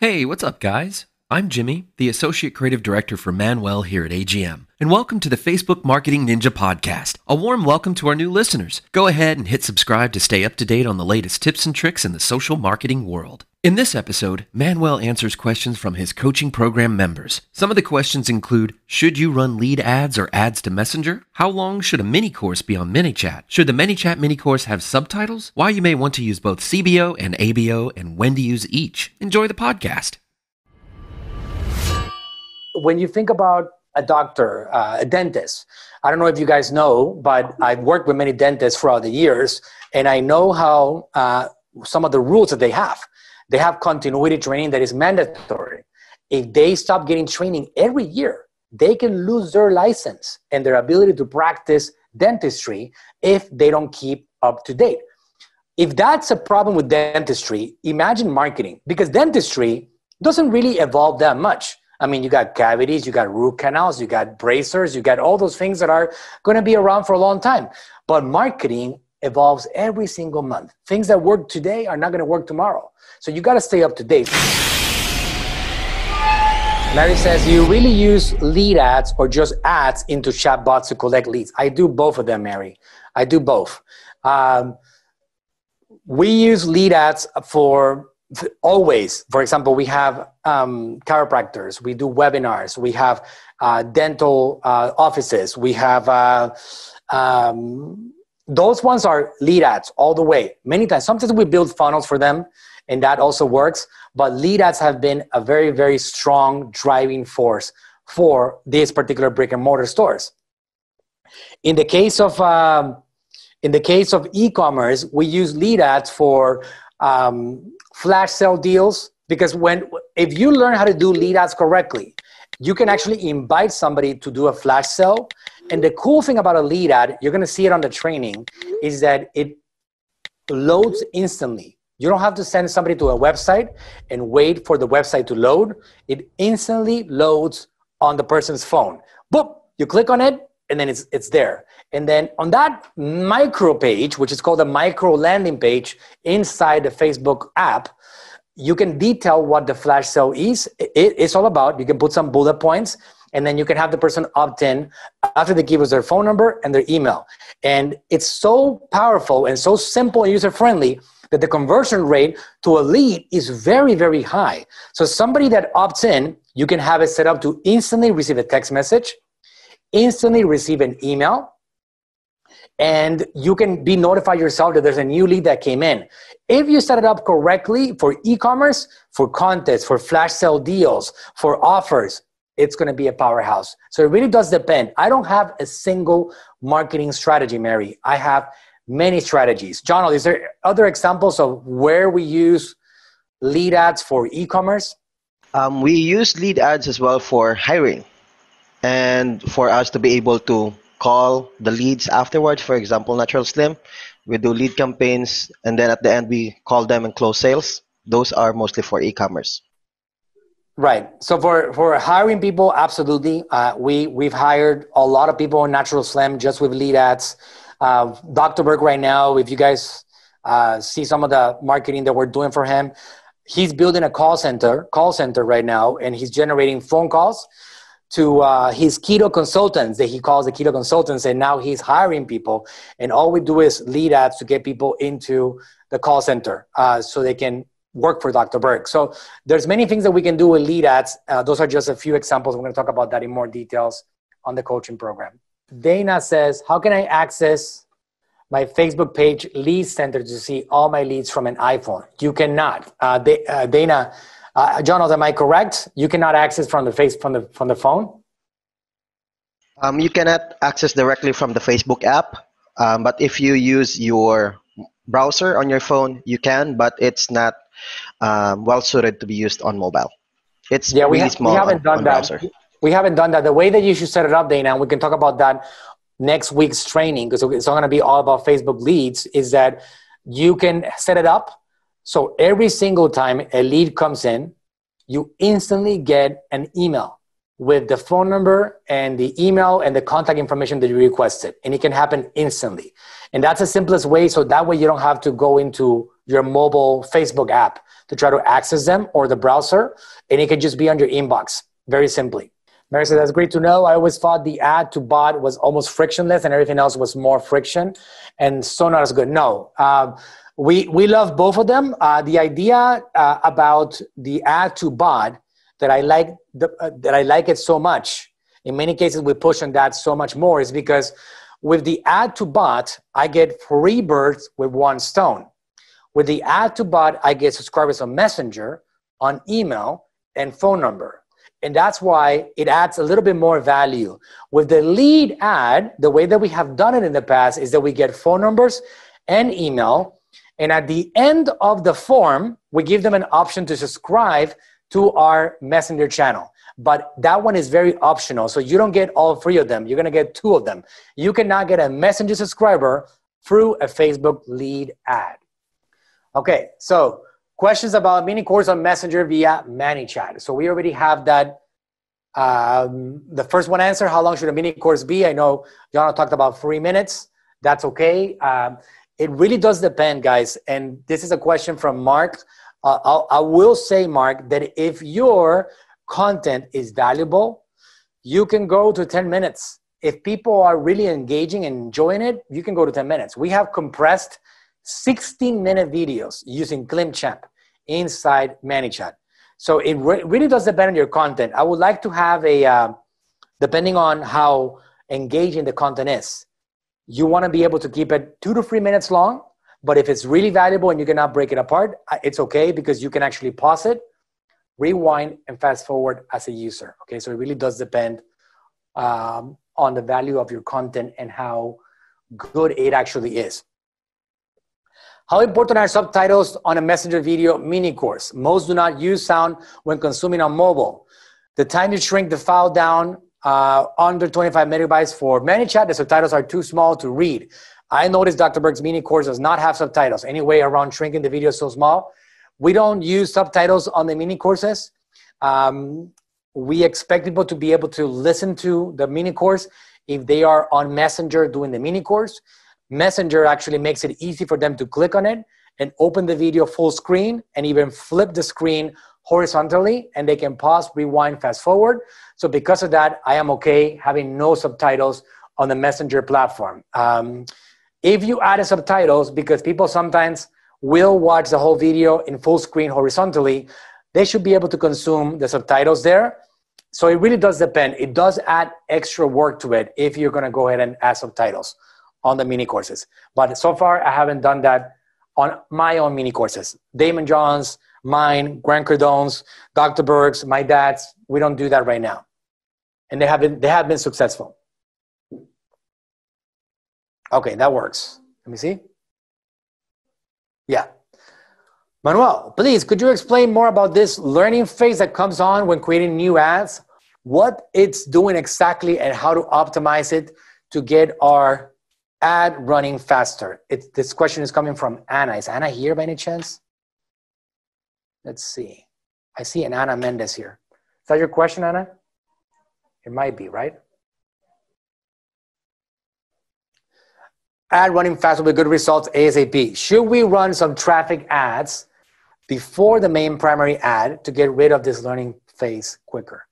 Hey, what's up, guys? I'm Jimmy, the Associate Creative Director for Manuel here at AGM, and welcome to the Facebook Marketing Ninja Podcast. A warm welcome to our new listeners. Go ahead and hit subscribe to stay up to date on the latest tips and tricks in the social marketing world. In this episode, Manuel answers questions from his coaching program members. Some of the questions include Should you run lead ads or ads to Messenger? How long should a mini course be on ManyChat? Should the ManyChat mini course have subtitles? Why you may want to use both CBO and ABO, and when to use each. Enjoy the podcast. When you think about a doctor, uh, a dentist, I don't know if you guys know, but I've worked with many dentists throughout the years, and I know how uh, some of the rules that they have they have continuity training that is mandatory. If they stop getting training every year, they can lose their license and their ability to practice dentistry if they don't keep up to date. If that's a problem with dentistry, imagine marketing because dentistry doesn't really evolve that much. I mean, you got cavities, you got root canals, you got bracers, you got all those things that are going to be around for a long time. But marketing evolves every single month. Things that work today are not going to work tomorrow. So you got to stay up to date. Mary says, you really use lead ads or just ads into chatbots to collect leads? I do both of them, Mary. I do both. Um, we use lead ads for always. For example, we have um, chiropractors, we do webinars, we have uh, dental uh, offices, we have uh, um, those ones are lead ads all the way. Many times, sometimes we build funnels for them, and that also works. But lead ads have been a very, very strong driving force for these particular brick and mortar stores. In the case of um, in the case of e-commerce, we use lead ads for um, flash sale deals because when if you learn how to do lead ads correctly, you can actually invite somebody to do a flash sale and the cool thing about a lead ad, you're going to see it on the training, is that it loads instantly. You don't have to send somebody to a website and wait for the website to load. It instantly loads on the person's phone. Boop, you click on it, and then it's, it's there. And then on that micro page, which is called a micro landing page inside the Facebook app, you can detail what the flash sale is. It, it's all about. You can put some bullet points and then you can have the person opt in after they give us their phone number and their email. And it's so powerful and so simple and user friendly that the conversion rate to a lead is very, very high. So somebody that opts in, you can have it set up to instantly receive a text message, instantly receive an email, and you can be notified yourself that there's a new lead that came in. If you set it up correctly for e-commerce, for contests, for flash sale deals, for offers, it's going to be a powerhouse. So it really does depend. I don't have a single marketing strategy, Mary. I have many strategies. John, is there other examples of where we use lead ads for e-commerce? Um, we use lead ads as well for hiring and for us to be able to call the leads afterwards. For example, Natural Slim, we do lead campaigns and then at the end we call them and close sales. Those are mostly for e-commerce. Right. So for for hiring people, absolutely. Uh, we we've hired a lot of people on Natural Slim just with lead ads. Uh, Dr. Berg right now, if you guys uh, see some of the marketing that we're doing for him, he's building a call center call center right now, and he's generating phone calls to uh, his keto consultants that he calls the keto consultants, and now he's hiring people. And all we do is lead ads to get people into the call center uh, so they can work for Dr. Berg. So there's many things that we can do with lead ads. Uh, those are just a few examples. We're going to talk about that in more details on the coaching program. Dana says, how can I access my Facebook page lead center to see all my leads from an iPhone? You cannot. Uh, uh, Dana, uh, John, am I correct? You cannot access from the face from the from the phone. Um, you cannot access directly from the Facebook app, um, but if you use your browser on your phone, you can, but it's not um, well suited to be used on mobile. It's yeah, really we, ha- small. We haven't on, done on that. Browser. We haven't done that. The way that you should set it up, Dana, and we can talk about that next week's training because it's not going to be all about Facebook leads. Is that you can set it up so every single time a lead comes in, you instantly get an email with the phone number and the email and the contact information that you requested. And it can happen instantly. And that's the simplest way. So that way you don't have to go into your mobile Facebook app to try to access them or the browser, and it can just be on your inbox very simply. Mary said, That's great to know. I always thought the ad to bot was almost frictionless and everything else was more friction and so not as good. No. Um, we, we love both of them. Uh, the idea uh, about the ad to bot that I like the, uh, that I like it so much. In many cases, we push on that so much more is because with the ad to bot, I get three birds with one stone. With the ad to bot, I get subscribers on Messenger, on email, and phone number. And that's why it adds a little bit more value. With the lead ad, the way that we have done it in the past is that we get phone numbers and email. And at the end of the form, we give them an option to subscribe to our messenger channel. But that one is very optional. So you don't get all three of them. You're going to get two of them. You cannot get a messenger subscriber through a Facebook lead ad. Okay, so questions about mini course on Messenger via ManyChat. So we already have that. Um, the first one answer, how long should a mini course be? I know Jana talked about three minutes. That's okay. Um, it really does depend, guys. And this is a question from Mark. Uh, I will say, Mark, that if your content is valuable, you can go to 10 minutes. If people are really engaging and enjoying it, you can go to 10 minutes. We have compressed 16 minute videos using Clipchamp inside ManyChat. So it re- really does depend on your content. I would like to have a, uh, depending on how engaging the content is, you want to be able to keep it two to three minutes long. But if it's really valuable and you cannot break it apart, uh, it's okay because you can actually pause it, rewind, and fast forward as a user. Okay, so it really does depend um, on the value of your content and how good it actually is. How important are subtitles on a messenger video mini course? Most do not use sound when consuming on mobile. The time to shrink the file down uh, under 25 megabytes for ManyChat, the subtitles are too small to read. I noticed Dr. Berg's mini course does not have subtitles. Anyway, around shrinking the video so small. We don't use subtitles on the mini courses. Um, we expect people to be able to listen to the mini course if they are on Messenger doing the mini course. Messenger actually makes it easy for them to click on it and open the video full screen and even flip the screen horizontally and they can pause, rewind, fast forward. So because of that, I am okay having no subtitles on the Messenger platform. Um, if you add subtitles, because people sometimes will watch the whole video in full screen horizontally, they should be able to consume the subtitles there. So it really does depend. It does add extra work to it if you're going to go ahead and add subtitles on the mini courses. But so far, I haven't done that on my own mini courses. Daymond John's, mine, Grant Cardone's, Dr. Berg's, my dad's. We don't do that right now. And they have been, they have been successful. Okay, that works. Let me see. Yeah. Manuel, please, could you explain more about this learning phase that comes on when creating new ads? What it's doing exactly and how to optimize it to get our ad running faster? It, this question is coming from Anna. Is Anna here by any chance? Let's see. I see an Anna Mendez here. Is that your question, Anna? It might be, right? Ad running faster with good results ASAP. Should we run some traffic ads before the main primary ad to get rid of this learning phase quicker?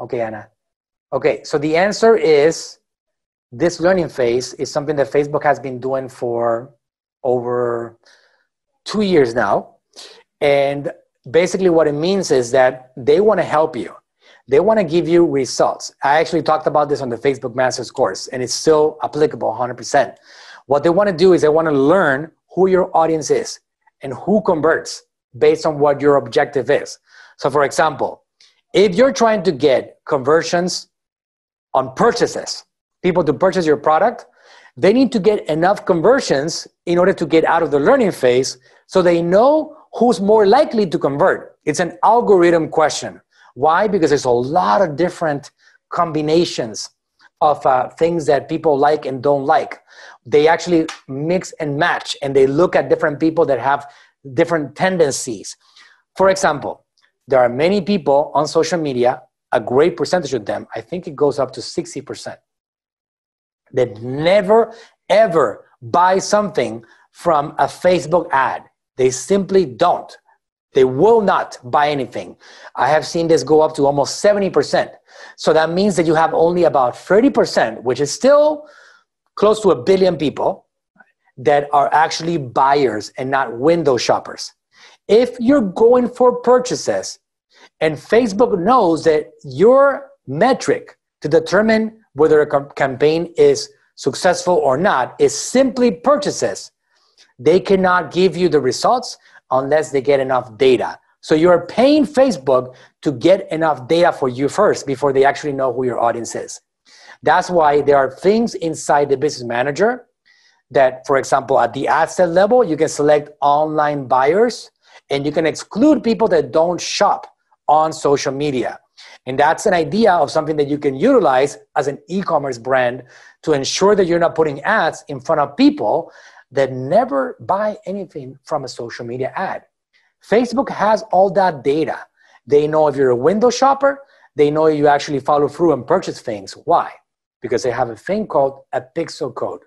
Okay, Anna. Okay, so the answer is this learning phase is something that Facebook has been doing for over two years now. And basically, what it means is that they want to help you. They want to give you results. I actually talked about this on the Facebook Masters course, and it's still applicable 100%. What they want to do is they want to learn who your audience is and who converts based on what your objective is. So, for example, if you're trying to get conversions on purchases, people to purchase your product, they need to get enough conversions in order to get out of the learning phase so they know who's more likely to convert. It's an algorithm question. Why? Because there's a lot of different combinations of uh, things that people like and don't like. They actually mix and match and they look at different people that have different tendencies. For example, there are many people on social media, a great percentage of them, I think it goes up to 60%, that never ever buy something from a Facebook ad. They simply don't. They will not buy anything. I have seen this go up to almost 70%. So that means that you have only about 30%, which is still close to a billion people that are actually buyers and not window shoppers. If you're going for purchases and Facebook knows that your metric to determine whether a campaign is successful or not is simply purchases, they cannot give you the results unless they get enough data. So you're paying Facebook to get enough data for you first before they actually know who your audience is. That's why there are things inside the business manager that, for example, at the ad set level, you can select online buyers and you can exclude people that don't shop on social media. And that's an idea of something that you can utilize as an e commerce brand to ensure that you're not putting ads in front of people that never buy anything from a social media ad. Facebook has all that data. They know if you're a window shopper, they know you actually follow through and purchase things. Why? Because they have a thing called a pixel code.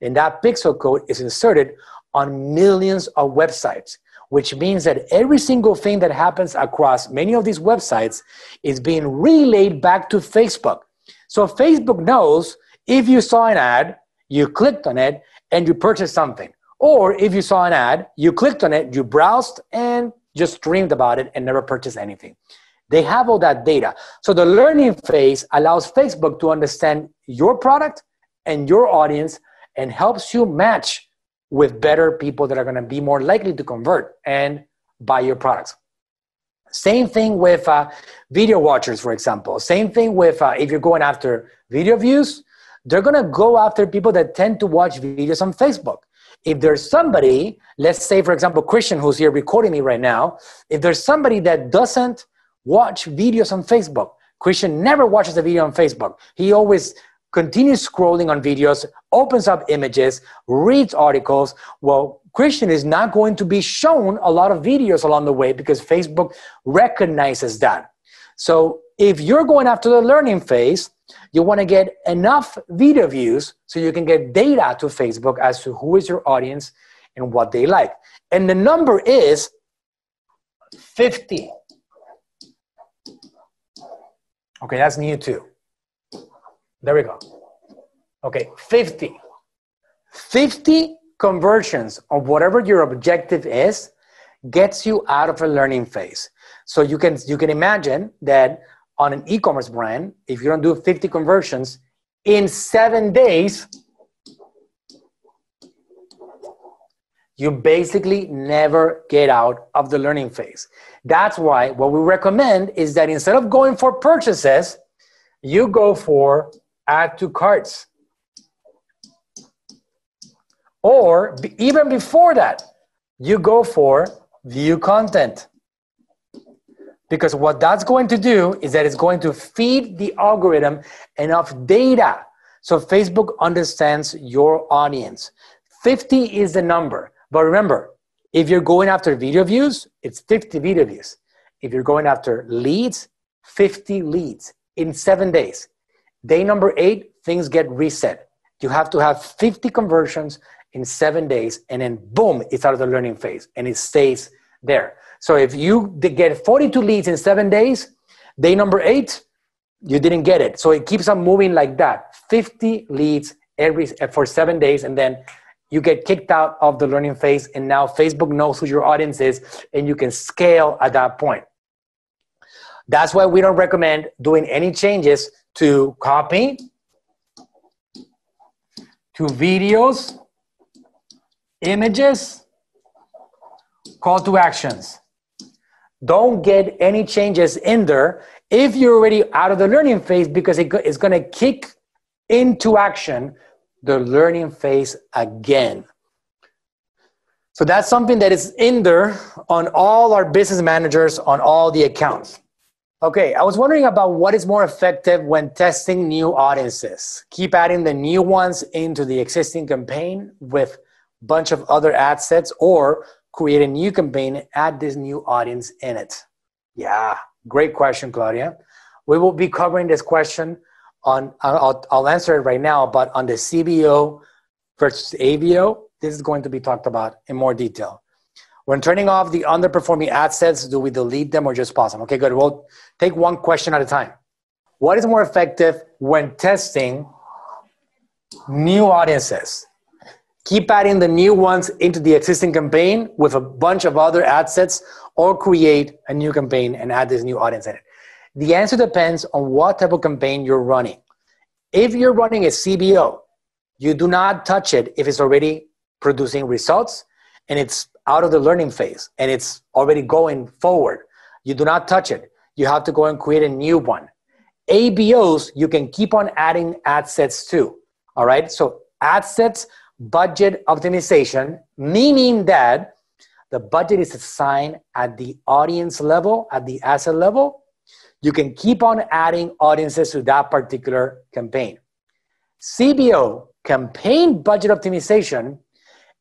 And that pixel code is inserted on millions of websites, which means that every single thing that happens across many of these websites is being relayed back to Facebook. So Facebook knows if you saw an ad, you clicked on it, and you purchased something. Or if you saw an ad, you clicked on it, you browsed, and just dreamed about it and never purchased anything. They have all that data. So the learning phase allows Facebook to understand your product and your audience and helps you match with better people that are going to be more likely to convert and buy your products. Same thing with uh, video watchers, for example. Same thing with uh, if you're going after video views, they're going to go after people that tend to watch videos on Facebook. If there's somebody, let's say, for example, Christian, who's here recording me right now, if there's somebody that doesn't watch videos on Facebook, Christian never watches a video on Facebook. He always continues scrolling on videos, opens up images, reads articles. Well, Christian is not going to be shown a lot of videos along the way because Facebook recognizes that. So if you're going after the learning phase, you want to get enough video views so you can get data to Facebook as to who is your audience and what they like. And the number is 50. Okay, that's new too. There we go. Okay, 50. 50 conversions of whatever your objective is gets you out of a learning phase. So you can you can imagine that on an e-commerce brand, if you don't do 50 conversions in seven days, you basically never get out of the learning phase. That's why what we recommend is that instead of going for purchases, you go for add to carts. Or even before that, you go for view content. Because what that's going to do is that it's going to feed the algorithm enough data so Facebook understands your audience. 50 is the number. But remember, if you're going after video views, it's 50 video views. If you're going after leads, 50 leads in seven days. Day number eight, things get reset. You have to have 50 conversions in seven days, and then boom, it's out of the learning phase and it stays there. So if you get 42 leads in seven days, day number eight, you didn't get it. So it keeps on moving like that 50 leads every for seven days, and then you get kicked out of the learning phase. And now Facebook knows who your audience is, and you can scale at that point. That's why we don't recommend doing any changes to copy, to videos, images, call to actions. Don't get any changes in there if you're already out of the learning phase because it's going to kick into action the learning phase again. So that's something that is in there on all our business managers on all the accounts. Okay, I was wondering about what is more effective when testing new audiences. Keep adding the new ones into the existing campaign with a bunch of other ad sets or create a new campaign, and add this new audience in it? Yeah, great question, Claudia. We will be covering this question on, I'll, I'll answer it right now, but on the CBO versus ABO, this is going to be talked about in more detail. When turning off the underperforming ad sets, do we delete them or just pause them? Okay, good. We'll take one question at a time. What is more effective when testing new audiences? Keep adding the new ones into the existing campaign with a bunch of other ad sets or create a new campaign and add this new audience in it. The answer depends on what type of campaign you're running. If you're running a CBO, you do not touch it if it's already producing results and it's out of the learning phase and it's already going forward. You do not touch it. You have to go and create a new one. ABOs, you can keep on adding ad sets too. All right. So ad sets, budget optimization, meaning that the budget is assigned at the audience level, at the ad set level. You can keep on adding audiences to that particular campaign. CBO, campaign budget optimization,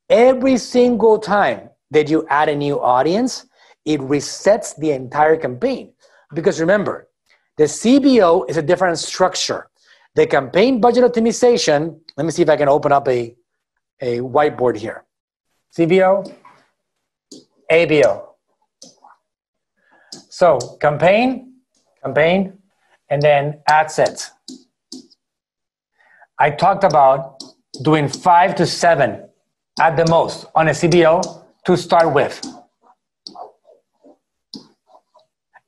every single time that you add a new audience, it resets the entire campaign. Because remember, the CBO is a different structure. The campaign budget optimization, let me see if I can open up a, a whiteboard here. CBO, ABO. So campaign, campaign, and then ad sets. I talked about doing five to seven at the most on a CBO to start with.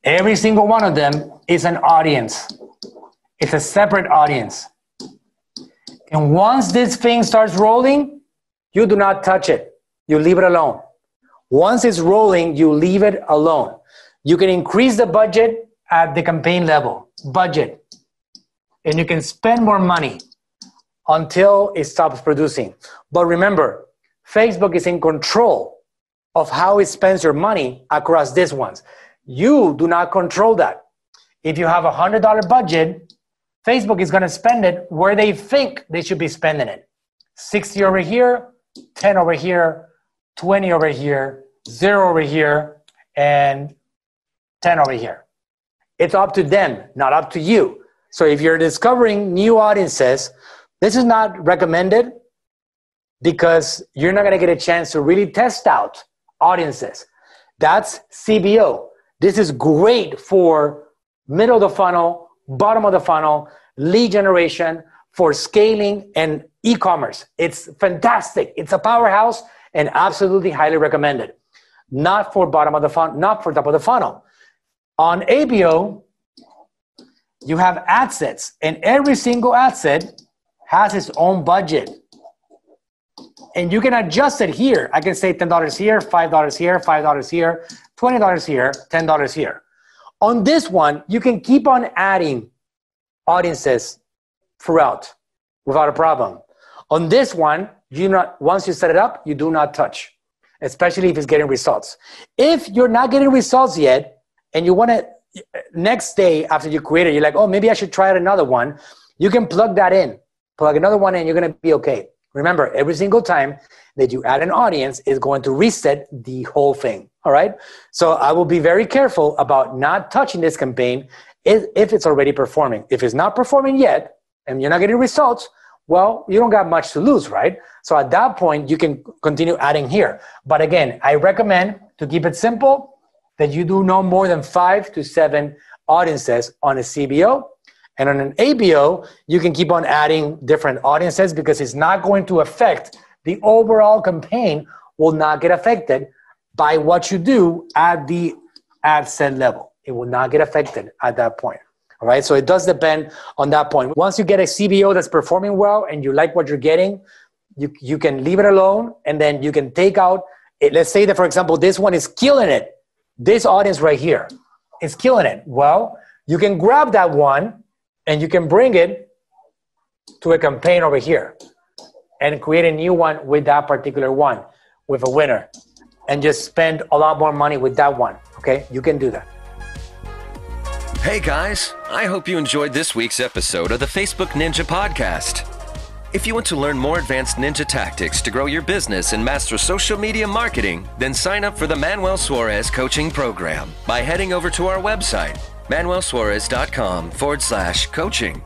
Every single one of them is an audience. It's a separate audience. And once this thing starts rolling, you do not touch it. You leave it alone. Once it's rolling, you leave it alone. You can increase the budget at the campaign level, budget, and you can spend more money until it stops producing. But remember, Facebook is in control of how it spends your money across these ones. You do not control that. If you have a $100 budget, Facebook is going to spend it where they think they should be spending it 60 over here, 10 over here, 20 over here, 0 over here, and 10 over here. It's up to them, not up to you. So if you're discovering new audiences, this is not recommended because you're not going to get a chance to really test out audiences. That's CBO. This is great for middle of the funnel, bottom of the funnel, lead generation, for scaling and e-commerce. It's fantastic. It's a powerhouse and absolutely highly recommended. Not for bottom of the funnel, not for top of the funnel. On ABO, you have ad sets, and every single ad set has its own budget. And you can adjust it here. I can say $10 here, $5 here, $5 here, $20 here, $10 here. On this one, you can keep on adding audiences throughout without a problem. On this one, you not once you set it up, you do not touch, especially if it's getting results. If you're not getting results yet, and you want to next day after you create it, you're like, oh, maybe I should try another one. You can plug that in, plug another one in, you're going to be okay. Remember, every single time that you add an audience is going to reset the whole thing. All right. So I will be very careful about not touching this campaign if, it's already performing. If it's not performing yet and you're not getting results, well, you don't got much to lose, right? So at that point, you can continue adding here. But again, I recommend to keep it simple that you do no more than five to seven audiences on a CBO. And on an ABO, you can keep on adding different audiences because it's not going to affect the overall campaign will not get affected by what you do at the ad set level. It will not get affected at that point. All right. So it does depend on that point. Once you get a CBO that's performing well and you like what you're getting, you, you can leave it alone and then you can take out, it, let's say that, for example, this one is killing it this audience right here is killing it. Well, you can grab that one and you can bring it to a campaign over here and create a new one with that particular one with a winner and just spend a lot more money with that one. Okay, you can do that. Hey guys, I hope you enjoyed this week's episode of the Facebook Ninja Podcast. If you want to learn more advanced ninja tactics to grow your business and master social media marketing, then sign up for the Manuel Suarez coaching program by heading over to our website, manuelsuarez.com forward slash coaching.